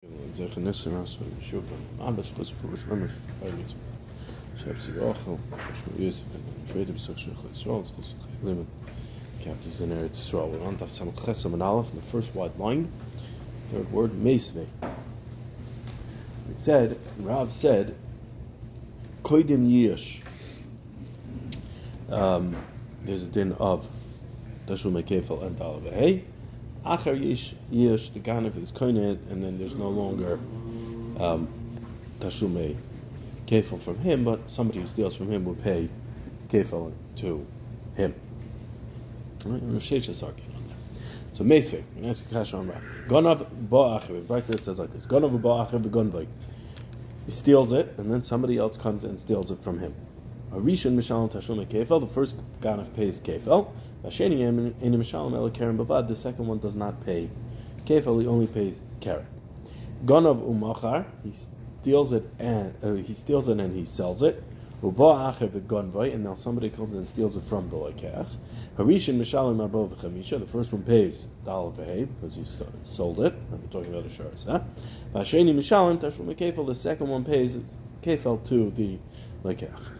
In the first white line. Third word. We said, Rav said, Koidim Yish. Um, there's a din of Mekefel and Dalavahei. Acher Yish, Yish, the Ganef is Koinet, and then there's no longer um, Tashume Kefel from him, but somebody who steals from him will pay Kefel to him. Right? Rav Sheish is arguing on that. So Meisvei, ask a kasha on Rav. Gonav Ba'acher, Bryce it says like this, Gonav Ba'acher v'gonvay. He steals it, and then somebody else comes and steals it from him. A Rishon Mishalom Tashume Kefel, the first Ganef pays Kefel, The second one does not pay Kefel, he only pays Karen. Gonav Umachar, he steals it and uh, he steals it and he sells it. And now somebody comes and steals it from the Lekech. Harishin Mishalim V'chamisha. The first one pays Dal V'hei because he sold it. We're talking about a shars. Huh? Vasheni Mishalim Tashum. The second one pays Kefel to the Lekech.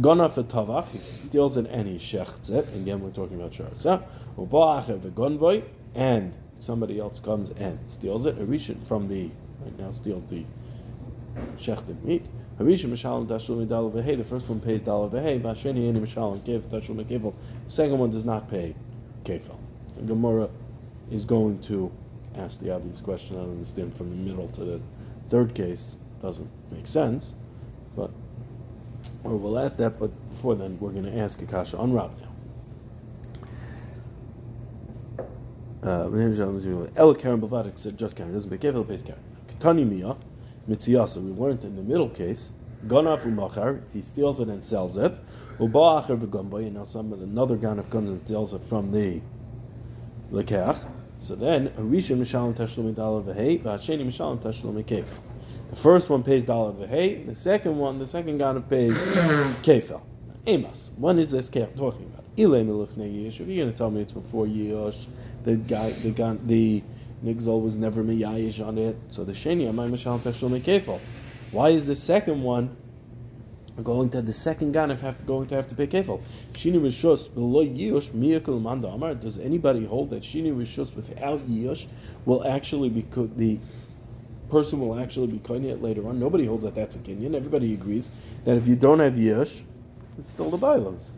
Gona for Tavach. He steals it shechts it. Again, we're talking about shars. Huh? Uba'achev V'gonvoy. And somebody else comes and steals it. Harishin from the right now steals the shechted meat. Harisha Mishalim Tashul Medal Vehei. The first one pays Dal Vehei. Vasheni Eni Mishalim Kev Tashul Mekevel. The second one does not pay Kefel. And Gemara is going to ask the obvious question. I don't understand from the middle to the third case doesn't make sense, or we'll ask that. But before then, we're going to ask Akasha on Rab now. Uh, El Karen Bavadik said just Karen doesn't pay Kefel pays Karen. Katani Miyah. Mitziyasa. We learned in the middle case, Ganaf umachar, if he steals it and sells it, uba'achar v'gambay, and now some another ganaf comes and steals it from the lekach. So then, a rishon mishalim tashlum dollar v'hei, v'hasheni mishalim tashlum kefel. The first one pays dollar v'hei, the second one, the second ganaf pays kefel. Amos, when is this talking about? Ilay milifnei yish. If you're going to tell me it's before yish, the guy, the gan, the Nigzol was never miyayish on it. So the sheni amay mishal tashul kefil. Why is the second one going to the second ganif have to going to have to pay kefil? Shini rishus below yish miyakul manda amar. Does anybody hold that shini rishus without yish will actually be the person will actually be koinit later on? Nobody holds that that's a kinyan. Everybody agrees that if you don't have yish, it's still the bilos.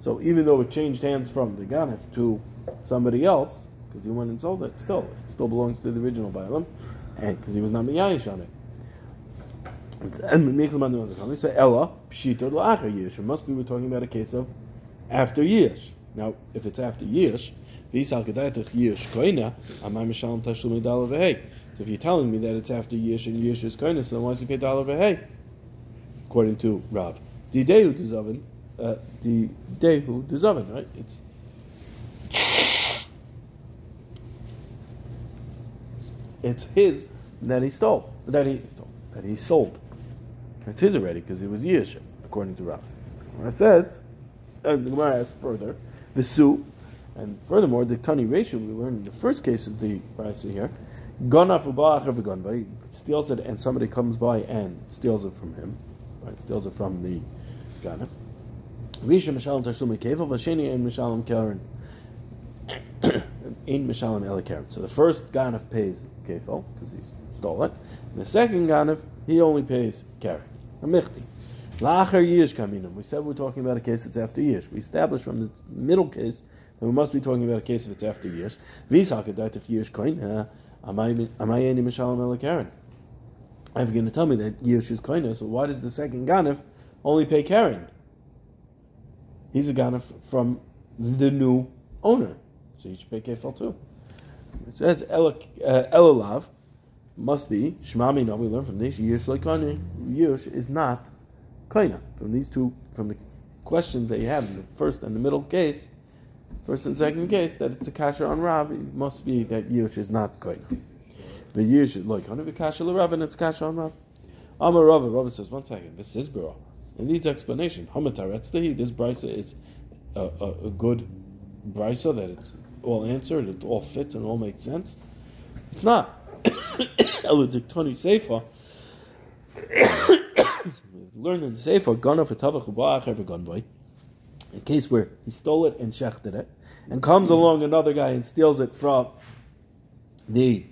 So even though it changed hands from the ganif to somebody else, because he went and sold it. Still, it still belongs to the original Bailam, and because he was not miyayish on it. And so Ella pshita la'acher yish. It must be we're talking about a case of after yish. Now, if it's after yish, v'isal kedaytach yish koina amay mishalim tashlum dollar v'hei. So if you're telling me that it's after yish and yish is so then why does he pay dollar v'hei? According to Rav, the dehu dezavin, uh, the dehu dezavin, right? It's it's his that he stole, that he stole, that he sold. It's his already because it was Yishim, according to Rav. So it says, and the Gemara asks further, the su, and furthermore, the tani ratio we learned in the first case of the Brisa here, Ganaf uba'achav he steals it and somebody comes by and steals it from him, right? Steals it from the Ganaf. Risha Mishalim Tashum Kevel, Vasheni and Mishalim Karen. In Mishalim El. So the first Ganaf pays Kefel, because he stole it. And the second Ganef, he only pays Karen. A Michti. Lacher Yish Kaminim. We said we're talking about a case that's after Yish. We established from the middle case that we must be talking about a case if it's after Yish. Visakadatach Yish Koin. Amayeni Mishalim El Karen. I'm going to tell me that Yish is Koin, so why does the second Ganef only pay Karen? He's a Ganef from the new owner. So he should pay Kefel too. It says Elalav uh, must be Shmami. No, we learn from this Yush Lekani. Yush is not Kaina. From these two, from the questions that you have in the first and the middle case, first and second case, that it's a kasha on Rav, it must be that Yush is not Kaina. The Yush like Hanavi kasha Rav, and it's kasha on Rav. Amar Rav. Rav says one second. This is bro. It needs explanation. Hamataretztehi. This brisa is a, a, a good brisa that it's all answered, it all fits and all makes sense. It's not. Eludiktoni Sefer. Learn in the Seifa, Gana for Tavach Uba'acher v'Ganvai. A case where he stole it and shechted it, and comes along another guy and steals it from the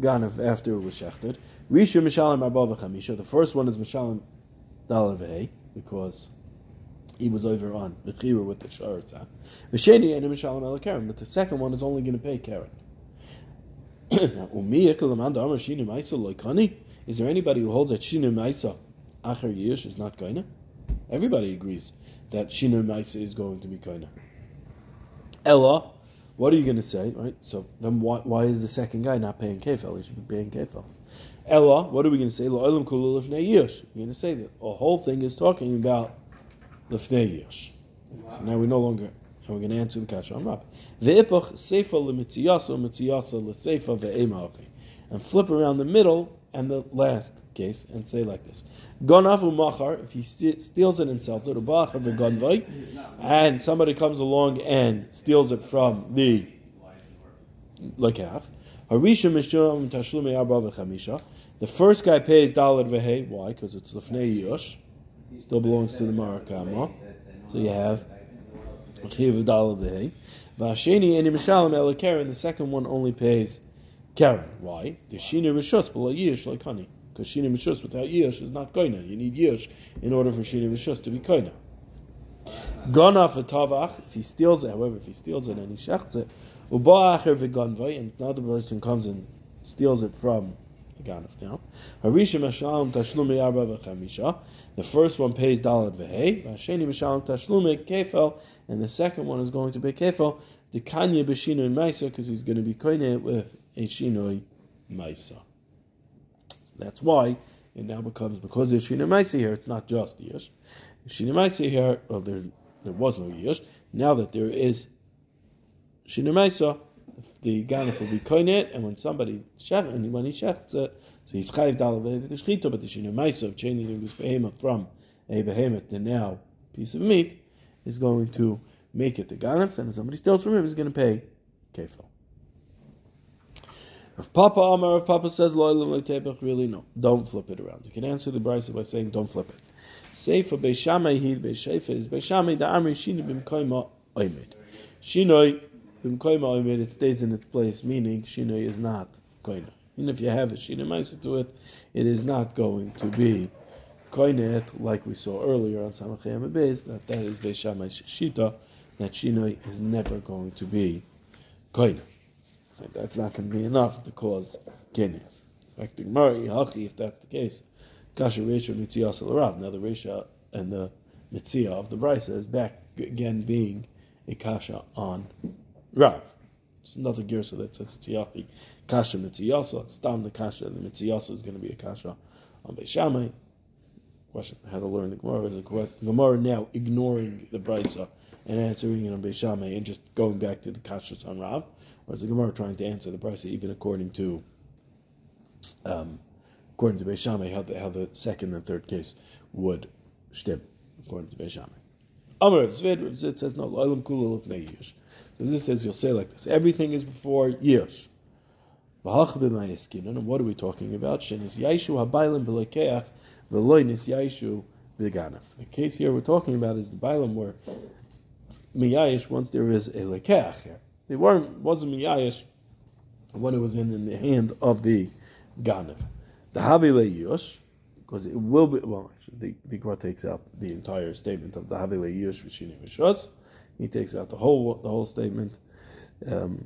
Ganav after it was shechted. Risha Mishalim Arba v'Chamisha. The first one is Mishalim Dalar because he was over on the Chira with the Sharatza. V'Sheni and Mishalim El Karen, but the second one is only going to pay Karen. Is there anybody who holds that Shinu Maisa Acher Yish is not Koina? Everybody agrees that Shinu Maisa is going to be Koina. Ella, what are you going to say, right? So then why, why is the second guy not paying kefel? He should be paying kefel. Ella, what are we going to say? Kulu yish. You're going to say that the whole thing is talking about lefnei yish. So now we no longer, and we're going to answer the kasha on Rab. Ve'ipach seifa le'mitziyasa, mitziyasa le'seifa ve'ema And flip around the middle and the last case and say like this: Gonavu machar, if he st- steals it and sells it, gunvay, and somebody comes along and steals it from the lekach. The first guy pays dalad v'hei. Why? Because it's lefnei yush. Still belongs to the marakama. So you have chiv dalad v'hei. V'asheni el The second one only pays Karen. Why? The Shina Rishus below Yish like honey. Because Shina Rishus without Yish is not Koina. You need Yish in order for Shina Rishus to be Koina. Gana for Tavach, if he steals it, however, if he steals it and he shechts it, Uba'acher v'ganvay, and another person comes and steals it from the Ganaf now. Harisha Mashalim Tashlumi Arba v'chamisha. The first one pays Dalad v'hei. Hasheni Mashalim Tashlumi Kefel, and the second one is going to pay Kefel. The Kanya B'shinu in Maisa, because he's going to be Koine with a shinoi maisa. So that's why it now becomes because there's shinoi maisa here. It's not just yish. Shinoi maisa here. Well, there there was no yish. Now that there is shinoi maisa, the ganif will be koinet, and when somebody shech, and when he shechts it, so he's chayv dalav the but the shinoi maisa of changing this behemoth from a behemoth to now piece of meat is going to make it the ganif, and if somebody steals from him, he's going to pay kefil. If Papa Amar, if Papa says loyal really no, don't flip it around. You can answer the brisa by saying don't flip it. Seifa beishamay hid beishefa is beishamay da amri shini bimkoima oimid. Shinoi bimkoima oimid. It stays in its place, meaning shinoi is not koina. And if you have a shinoi to it, it is not going to be koinet like we saw earlier on Samachayim Beis. That that is beishamay shita. That shinoi is never going to be koina. That's not going to be enough to cause Kenya. Affecting Mari, Hachi, if that's the case. Kasha Resha Mitziyah Rav. Now the Resha and the Mitziyah of the Brisa is back again being a Kasha on Rav. It's another Girsa that says it's Yachi. Kasha Mitziyasa. Stam the Kasha, the Mitziyasa is going to be a Kasha on Beishamai. Question how to learn the Gemara. The Gemara now ignoring the Brisa and answering it on Beishamai and just going back to the Kashas on Rav. Or is the Gemara trying to answer the brisa even according to um, according to Beishamai how the how the second and third case would stem according to Beishamai. Amar Zvid it says no lo'elam kula lefnei yish. So says you'll say like this: everything is before yish. And what are we talking about? Shenis yaishu habaylim b'lekeach v'loinis yaishu b'ganaf. The case here we're talking about is the bailam where miyayish once there is a lekeach here. They weren't wasn't miyayish when it was in, in the hand of the Ganev. The Havile Yush, because it will be well actually the, the takes out the entire statement of the Havile Yush Vishini Vishos. He takes out the whole the whole statement. Um,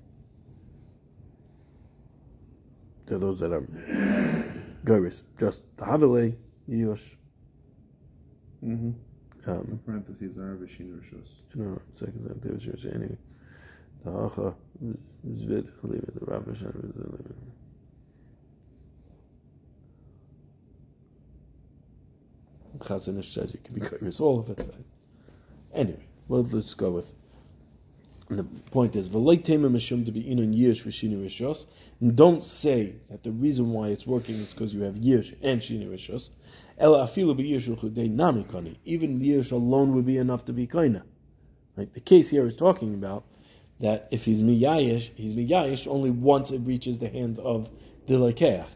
there are those that are Goris, just the Havile Yush. Mm-hmm. Um, parentheses are Vishini Vishos. No, second anyway. Halacha Zvid Leave the Rabbi Chazon Ish says you can be curious all of it. Anyway, well, let's go with. And the point is, mishum to be rishos. And don't say that the reason why it's working is because you have yish and shini rishos. Even yish alone would be enough to be kaina. Right? The case here is talking about that if he's miyayish, he's miyayish only once it reaches the hand of the lekeach.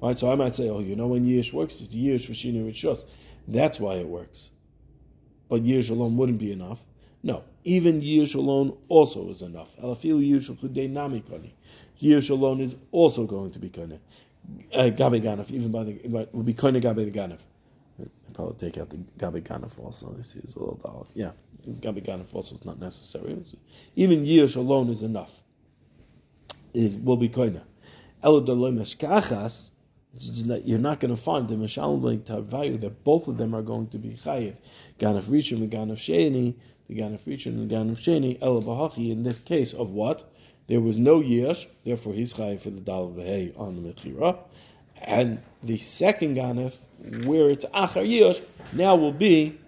Right, so I might say, oh, you know when Yish works, it's Yish for Shinu Rishos. That's why it works. But Yish alone wouldn't be enough. No, even Yish alone also is enough. Alafil Yish Kani. Yish alone is also going to be Kani. Uh, Gabe Ganef, even by the, will be Kani Gabe Ganef. Probably take out the Gabe Ganef also. This is a little dollar. Yeah, Gabe Ganef also is not necessary. Even Yish alone is enough. Is will be Kani. Elodoloi Meshkachas you're not going to find the Mishal Tarvayu that both of them are going to be Chayiv. Ganaf Rishon and Ganaf Sheni, the Ganaf Rishon and Ganaf Sheni, El Bahachi, in this case of what? There was no Yesh, therefore he's Chayiv for the Dal Vahei on the Mechira. And the second Ganaf, where it's Achar Yesh, now will be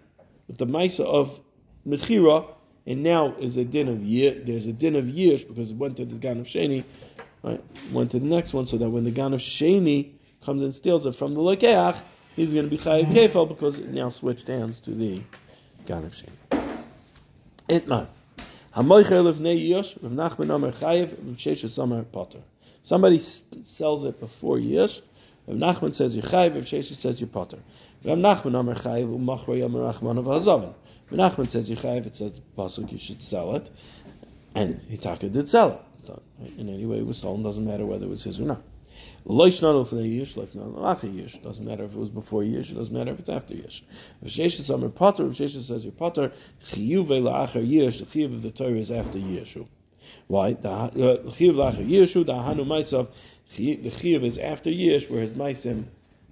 with the Maisa of Mechira, and now is a din of year. There's a din of years because it went to the Gan of Sheni, right? Went to the next one, so that when the Gan of Sheni comes and steals it from the Lekeach, he's going to be Chayiv Kefal because it now switched hands to the Gan of Sheni. Potter. Somebody sells it before Yish. Rav Nachman says you're chayiv. Rav Shesha says you're potter. Rav Nachman Amar chayiv umachra yom rachman of hazavin. Rav Nachman says you're chayiv. It says pasuk you should sell it, and Hitaka did sell it. In any way, it was stolen. Doesn't matter whether it was his or not. Loishnanu for the yish, loishnanu after yish. Doesn't matter if it was before yish. It doesn't matter if it's after yish. Shesha Samar Potter, if Shesha says you're Potter, chiyuve la'achar yish. The chiyuv of the Torah is after yishu. Why? The uh, chiyuv la'achar yishu. The hanu ma'asav. The chiyuv is after yish, where his ma'asim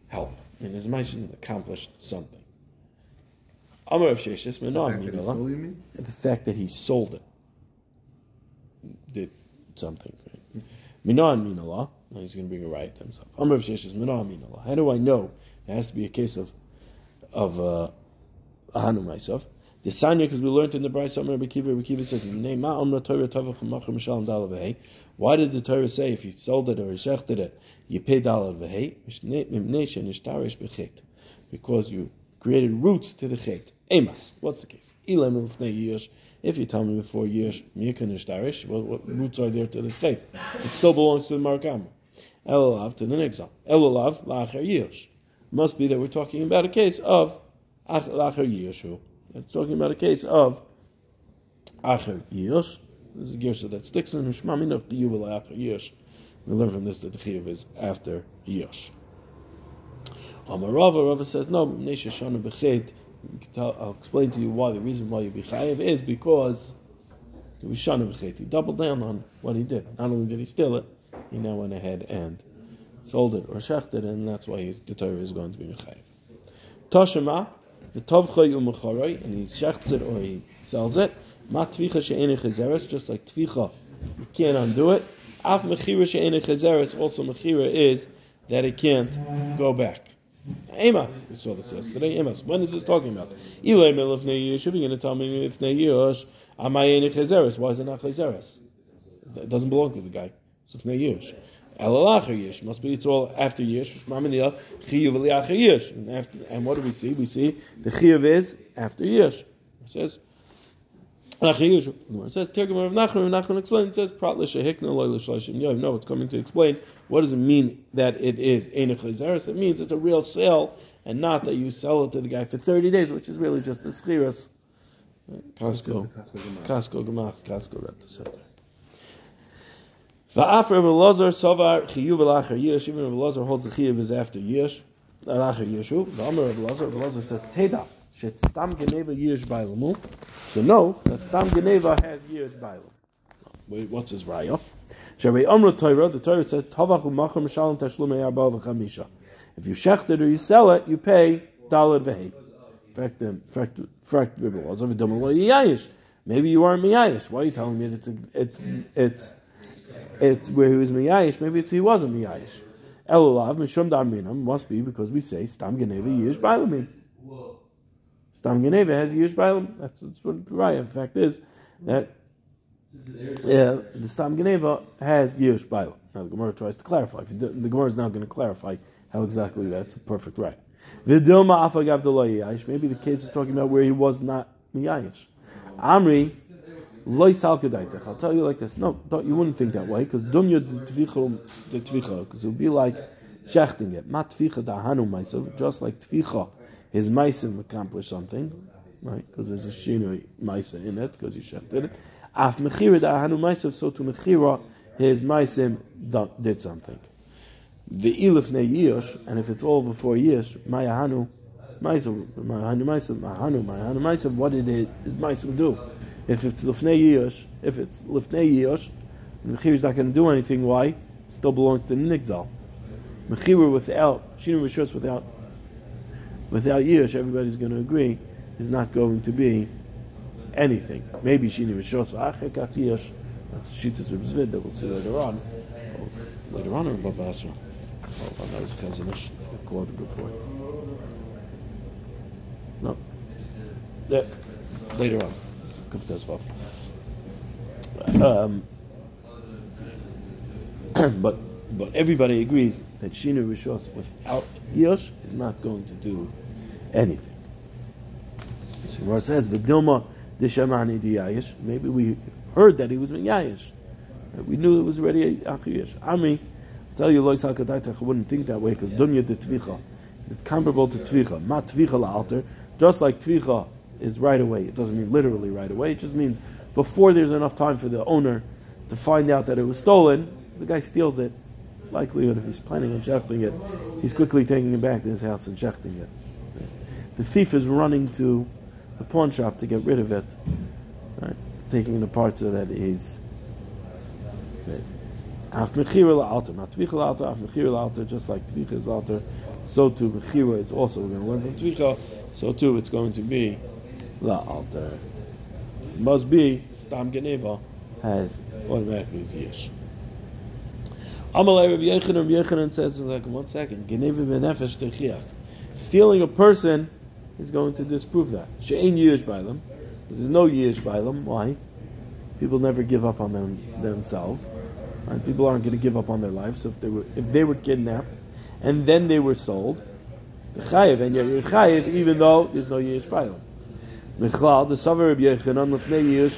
help and his ma'asim accomplished something. Amar of Sheshes Menah The fact that he sold it did something. Minan Minallah. He's going to bring a right to himself. How do I know? It has to be a case of of uh, Ahanu myself. The Sanya, because we learned in the Bryce Amr Bekiva, Bekiva says, Why did the Torah say if you sold it or you shechted it, you pay dollar v'hei? Because you created roots to the chet. Amos. What's the case? If you tell me before years, what, what roots are there to this chet? It still belongs to the Markam. Elulav to the next one. Elulav lacher yish. Must be that we're talking about a case of lacher yishu. It's talking about a case of acher yish. This is a girsa that sticks in Hushmami the Yuval acher yish. We learn from this that the chiyuv is after yish. Amarava, Rava Rava says no. Nesha shana bechet. I'll explain to you why. The reason why you be chayiv is because he was shana bechet. He doubled down on what he did. Not only did he steal it, he now went ahead and sold it or shechted, and that's why the Torah is going to be mechayiv. Toshima, the tovchay umecharoi, and he shechts it or he sells it. Ma tvicha she'ene just like tvicha, you can't undo it. Af mechira she'ene chezeres, also mechira is that it can't go back. Amos, we saw this yesterday. Amos, when is this talking about? Ilay milifnei yish, if you're going to tell me if yish, amayene chezeres, why is it not chezeres? It doesn't belong to the guy. Sufnei Yish. Elalacher Yish must be it's all after Yish. Mamaniya Chiyuv Eliacher Yish. And after, and what do we see? We see the Chiyuv is after Yish. It says. It says Tergum of Nachman. Nachman explains. It says Pratla Shehikna Loy L'Shloshim Yov. No, it's coming to explain what does it mean that it is Einach Lezeres. It means it's a real sale and not that you sell it to the guy for thirty days, which is really just a schiras. Costco, Costco Gemach, Costco Repta Va'af Rav Elazar Savar Chiyuv Alacher Yish. Even Rav Elazar holds the Chiyuv is after Yish. Alacher Yishu. Va'amar Rav Elazar. Rav Elazar says Teda. Shet Stam Geneva Yish Bailamu. So no, that Stam Geneva has Yish Bailam. What's his raya? Shabei Amra Torah. The Torah says Tavachu Machar Mishalim Tashlumei Arba V'Chamisha. If you shecht it or you sell it, you pay dollar v'hei. Fact, um, Maybe you aren't miyayish. Why are you telling me that it's a, it's it's it's where he was miyayish, maybe it's he wasn't miyayish. Elulav mishum darminam must be because we say stam geneva yish bailamim. Stam geneva has yish bailam. That's, that's what right. The fact is that yeah, the stam geneva has yish bailam. Now the Gemara tries to clarify. The Gemara is now going to clarify how exactly that's a perfect right. Maybe the case is talking about where he was not miyayish. Amri. I'll tell you like this. No, you wouldn't think that way because dunya the tvicha because it would be like shechting it. Dahanu ma'asav. Just like tvicha, his ma'asim accomplished something, right? Because there's a shinui ma'asa in it because he shechted it. Af mechira dahanu ma'asav. So to mechira, his ma'asim did something. The ilif ne years, and if it's all before years, ma'ahanu ma'asav, ma'ahanu ma'asav, ma'ahanu ma'ahanu ma'asav. What did it, his ma'asim do? If it's lifnei years, if it's lifnei years, mechira is not going to do anything. Why? It still belongs to the nigzal. Mechira without shinu rishos without without years, everybody's going to agree is not going to be anything. Maybe shinu rishos v'achekach years. That's shitas Zvid that we'll see later on. Later on in Baba Asra. Oh, that was Chazon Ish quoted before. No. Yeah. Later on. Um, but but everybody agrees that Shinu Rishos without Yosh is not going to do anything. So Mar says, Vidilma Dishamani Diyayish. Maybe we heard that he was in Yayish. We knew it was already Achiyish. Ami, tell you, Lois HaKadaitach wouldn't think that way because Dunya de Tvicha. It's comparable to Tvicha. Ma Tvicha alter, just like Tvicha is right away. It doesn't mean literally right away. It just means before there's enough time for the owner to find out that it was stolen. The guy steals it. Likelihood if he's planning on shechting it, he's quickly taking it back to his house and shechting it. The thief is running to the pawn shop to get rid of it, right? taking it apart so that he's. Mechira alter, not tvicha alter, af mechira alter, just like tvicha is alter, so too mechira is also, we're going to learn from tvicha, so too it's going to be La alter. Must be Stam Geneva has automatically is Yesh. Amalei Rabbi Yechanan, Rabbi Yechanan says, like, one second, Geneva benefesh techiach. Stealing a person is going to disprove that. She'ain Yesh by them. There's no Yesh by them. Why? People never give up on them themselves. Right? People aren't going to give up on their lives. So if they were if they were kidnapped and then they were sold, the chayiv and you're chayiv even though there's no Yesh by them. The Savar Rabbi Yechanan, Lefnei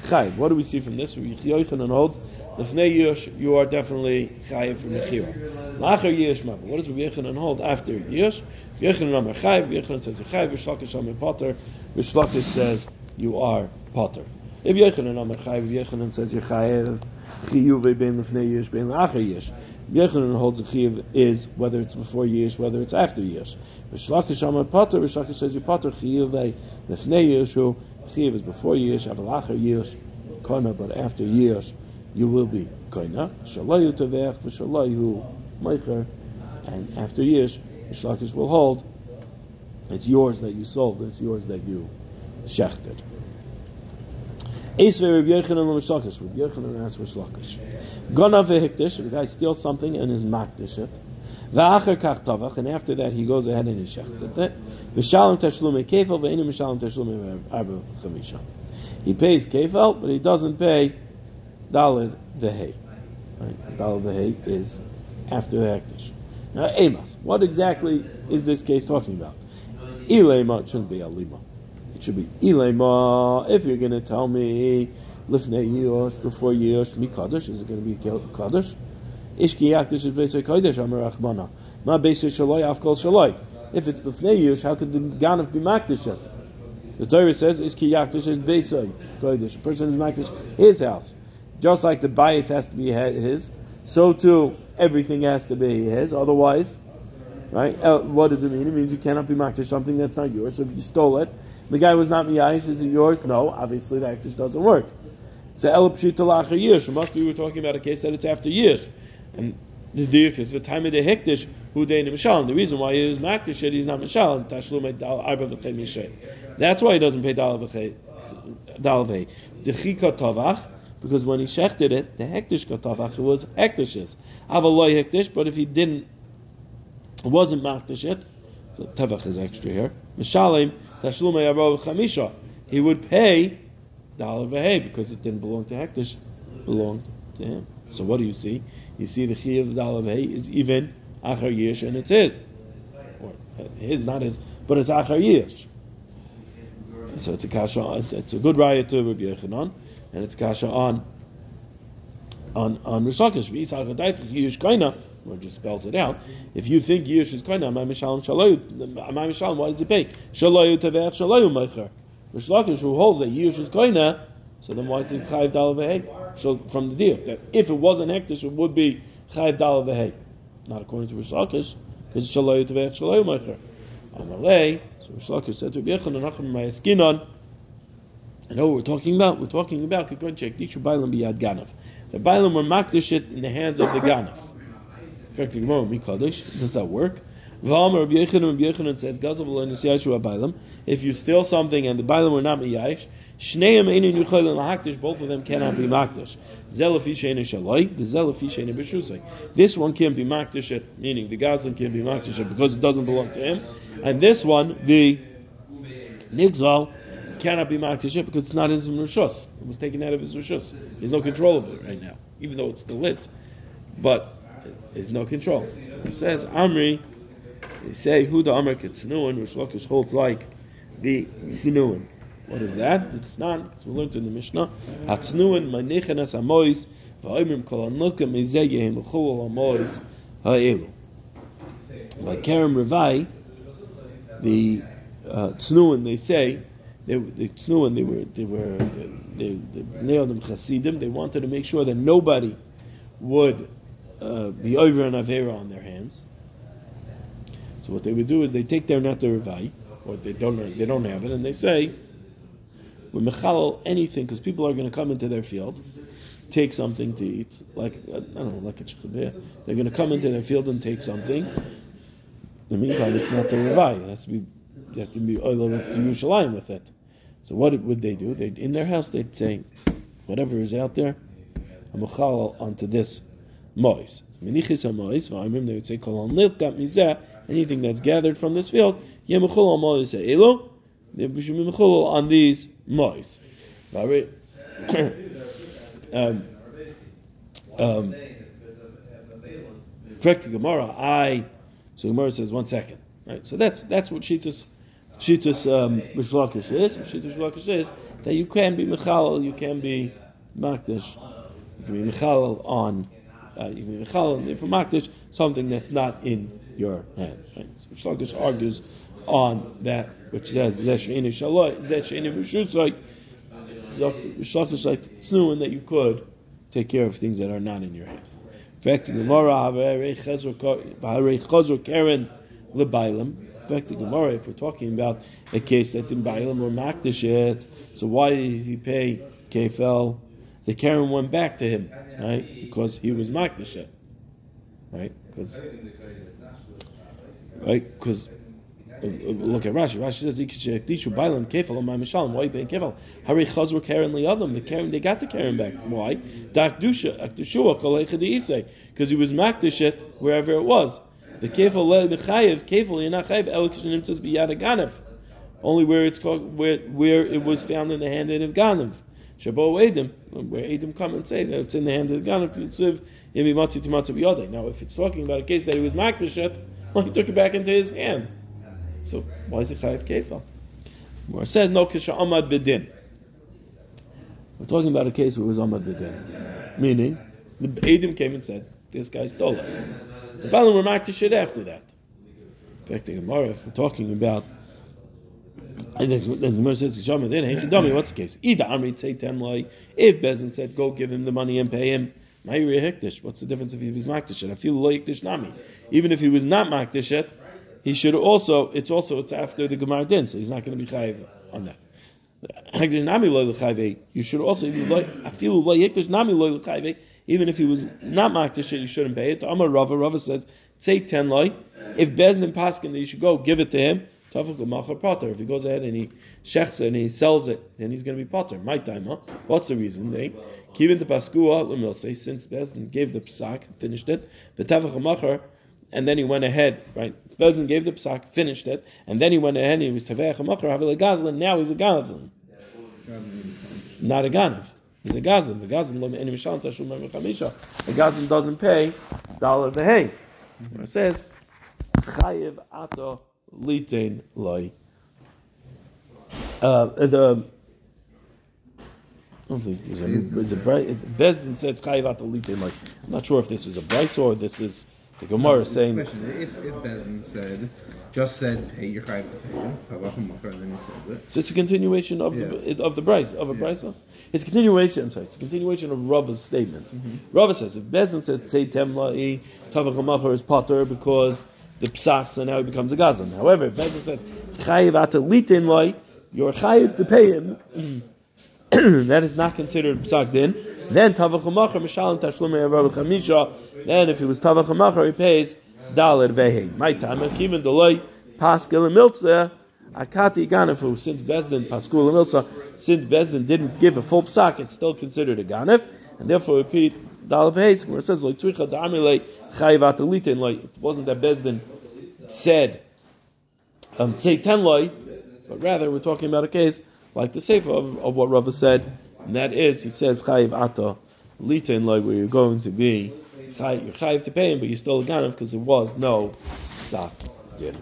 Chayiv. What do we see from this? Rabbi Yechanan holds, Lefnei Yish, you are definitely Chayiv for Mechira. Lacher Mabba. What does Rabbi Yechanan hold after Yish? Yechanan Amar Chayiv, Yechanan says Chayiv, Rishlakish Amar Potter, Rishlakish says you are Potter. If Yechanan Amar Chayiv, Yechanan says you're Chayiv, Chiyuv ben Lefnei Yish, ben Lacher Yish. Yechanan holds a chiyuv is whether it's before years, whether it's after years. Rishlakish Amar Potter, Rishlakish says you Potter, Chiyuv Lefnei Yeshu, Chiv is before years, Avalacher years, Kona, but after years, you will be Kona. Shalayu Tavech, V'Shalayu Meicher, and after years, Rishlakish will hold, it's yours that you sold, it's yours that you shechted. Eisve Rabbi Yechanan Rishlakish, Rabbi Yechanan asks Rishlakish. Gona v'hikdish, the guy steals something and is makdish it. V'acher kach tavach, and after that he goes ahead and he shechted it. V'shalom tashlume kefel v'einu mishalom tashlume arba chamisha. He pays kefel, but he doesn't pay dalid v'hei. Right? Dalid v'hei is after the hektish. Now, emas, what exactly is this case talking about? Ilema shouldn't be alima. It should be ilema. If you're going to tell me lifnei yosh before yosh mi kaddish, is it going to be kaddish? Ishki yakdish is beisay kaddish amar achmana. Ma beisay shaloi afkol shaloi. If it's b'fnei Yush, how could the Ganav be Makdish it? The Torah says, Iski Yakdish is Beisai, Kodesh. A person is Makdish his house. Just like the bias has to be his, so too everything has to be his. Otherwise, right? What does it mean? It means you cannot be Makdish something that's not yours. So if you stole it, the guy was not Miyash, is it yours? No, obviously the Akdish doesn't work. So El Pshita years. Must be we were talking about a case that it's after years. And the diuk is the time of the hektish who they mishal. The reason why he is makdish he's not mishal. Tashlum. That's why he doesn't pay dal v'chay dal v'chay. Tavach because when he shechted it, the hektish katavach it was hektishes. Avaloi hektish, but if he didn't, wasn't makdish it. So tavach is extra here. Mishalim tashlum arba v'chamisha. He would pay dal v'chay because it didn't belong to hektish, belonged to him. So what do you see? You see the chi of dollar Dalav is even Achar Yish and it's his. Or uh, his, not his, but it's Achar Yish. So it's a kasha, it's a good raya to Rabbi Yechanan. and it's kasha on on on Rishakish. V'isach adaitach yish or just spells it out. If you think yish is kaina, amay mishalim shaloyu, amay mishalim, why does he pay? Shaloyu tevech shaloyu meicher. Rishakish, who holds that yish is kaina, so then why is it chayiv dal v'hei? So from the deal that if it wasn't hektish, it would be chayiv dal v'hei. Not according to Rishakish, because shaloyu tevech shaloyu meicher. Amalei, so Rishakish said to Rabbi Yechon, Nachem Mayaskinon. I know what we're talking about. We're talking about Kikon Chek Dishu Bailam Biyad Ganav. The Bailam were makdish it in the hands of the Ganav. Gemara does that work? Rabbi Rabbi says. If you steal something and the Bailam were not miyash, Shneim both of them cannot be makdish. Zelafi sheina shaloi, the zelafi sheina b'shusay. This one can't be makdish meaning the Gazan can't be makdish because it doesn't belong to him. And this one, the Nigzal, cannot be makdish because it's not his rishus. It was taken out of his rishus. There's no control of it right now, even though it's still his. But there's no control. He says, Amri, they say, who the Amr Ketzinuin, which Lakish holds like the Sinuin. What is that? It's not, because we learned in the Mishnah, Hatznuin, Manichenas Amois, Va'imrim Kol Anukim, Izegehim, Chul Amois, Ha'elu. By Kerem Revai, the uh, Tznuin, they say, they, the Tznuin, they were, they were, they, they, they Chasidim, they wanted to make sure that nobody would uh, be over an Avera on their hands. So what they would do is they take their Netter Revai, or they don't, they don't have it, and they say, we mechalal anything because people are going to come into their field, take something to eat, like I don't know, like a chibeh. They're going to come into their field and take something. In the meantime, it's not to revai. It has to be. You have to be oil to Yerushalayim with it. So what would they do? They in their house they'd say, whatever is out there, mechalal onto this mois. Menichis mois. V'ayimim they would say kol nilkat mizeh. Anything that's gathered from this field, yemechol al mois elo. They should be mechol on these mois. um, um, correct the Gemara. I so Gemara says one second. Right. So that's that's what Shitas Shitas um, Rish is. Shitas Lakish is that you can be mechalal, you can be makdish, you can be mechalal on. Uh, you can be for makdish something that's not in your hand. Right? So Rish argues on that which says zesheinu shaloi zesheinu v'shusay. Rish Lakish like snuin that you could take care of things that are not in your hand. In fact, Gemara Chazor Karen Lebailim. In fact, the Gemara, if we're talking about a case that in Bailim were makdashet, so why did he pay Kefel? The Karen went back to him, right? Because he was makdashet, right? Because, right? Because uh, look at Rashi. Rashi says "Ikshekdishu bailam kefal my mishalim." Why paying kefal? Hari chazur karen liyadam. The karen they got the karen back. Why? Dakdusha akdushua kolei because he was makdishet wherever it was. The kefal le mechayev kefal you're not chayev el kishanim says biyad. Only where it's called where where it was found in the hand of ganav. Shabo Edim, where Edim come and say that it's in the hand of the ganav. Yitziv yemi matzi tomato biyade. Now, if it's talking about a case that he was makdishet, well, he took it back into his hand. So why is it chayiv kefal? Where it says no kisha amad bedin. We're talking about a case where it was amad bedin, meaning the Adam came and said this guy stole it. The Balaam remarked to shit after that. In fact, the Gemara, if we're talking about and the Gemara says, "Shama then, hey, dummy, what's the case? Ida Amri say ten loy. If Bezin said, go give him the money and pay him, Ma'iri hektish. What's the difference if he was makdish? I feel loy hektish nami. Even if he was not makdish he should also. It's also it's after the Gemara din, so he's not going to be chayiv on that. You should also I feel even if he was not makdish, you shouldn't pay it. Amar Rava, Rava says, say ten loy. If Bezin and Paskin, you should go give it to him. Potter. If he goes ahead and he shechs and he sells it, then he's going to be potter. My time, huh? What's the reason? Eh? They kivin the paskua lemilse since Bezin gave the psak, finished it. The tavach and then he went ahead, right? Bezin gave the psak, finished it, and then he went ahead and he was tavech gazlan. Now he's a gazlan, not a ganav. He's a gazlan. The chamisha. The doesn't pay dollar of the hay. It says chayiv ato litain loy. Uh, the I don't think there's a, is a, Bezdin says chayiv atalitin. Like I'm not sure if this is a Bryce or this is the Gemara It's a saying. question. If if Bezdin said just said pay your chayiv to pay him, and then he said it. So it's a continuation of the of the Bryce of a Yeah. Bryce. It's a continuation. I'm sorry. It's a continuation of Rava's statement. Rava says if Bezdin said say temla'i tavach hamachar is potter because the psaks and now he becomes a gazan. However, if Bezdin says chayiv atalitin like you're chayiv to pay him. that is not considered psak din. Then tavach u'machar mishalim tashlumei arav chamisha. Then if he was tavach u'machar, he pays dalet vehe. My time akiven delay paskel and miltzeh akati ganafu. Since Bezdin paskul and since Bezdin didn't give a full psak, it's still considered a ganef, and therefore repeat dalet vehe. Where it says like tzricha da'amile chayiv atalitin. Like it wasn't that Bezdin said um, say ten loy, but rather we're talking about a case like the sefer of, of what Rava said, and that is he says chayiv ata litin loy, where you're going to be you're chayiv to pay him, but you're still a ganav because there was no psak din.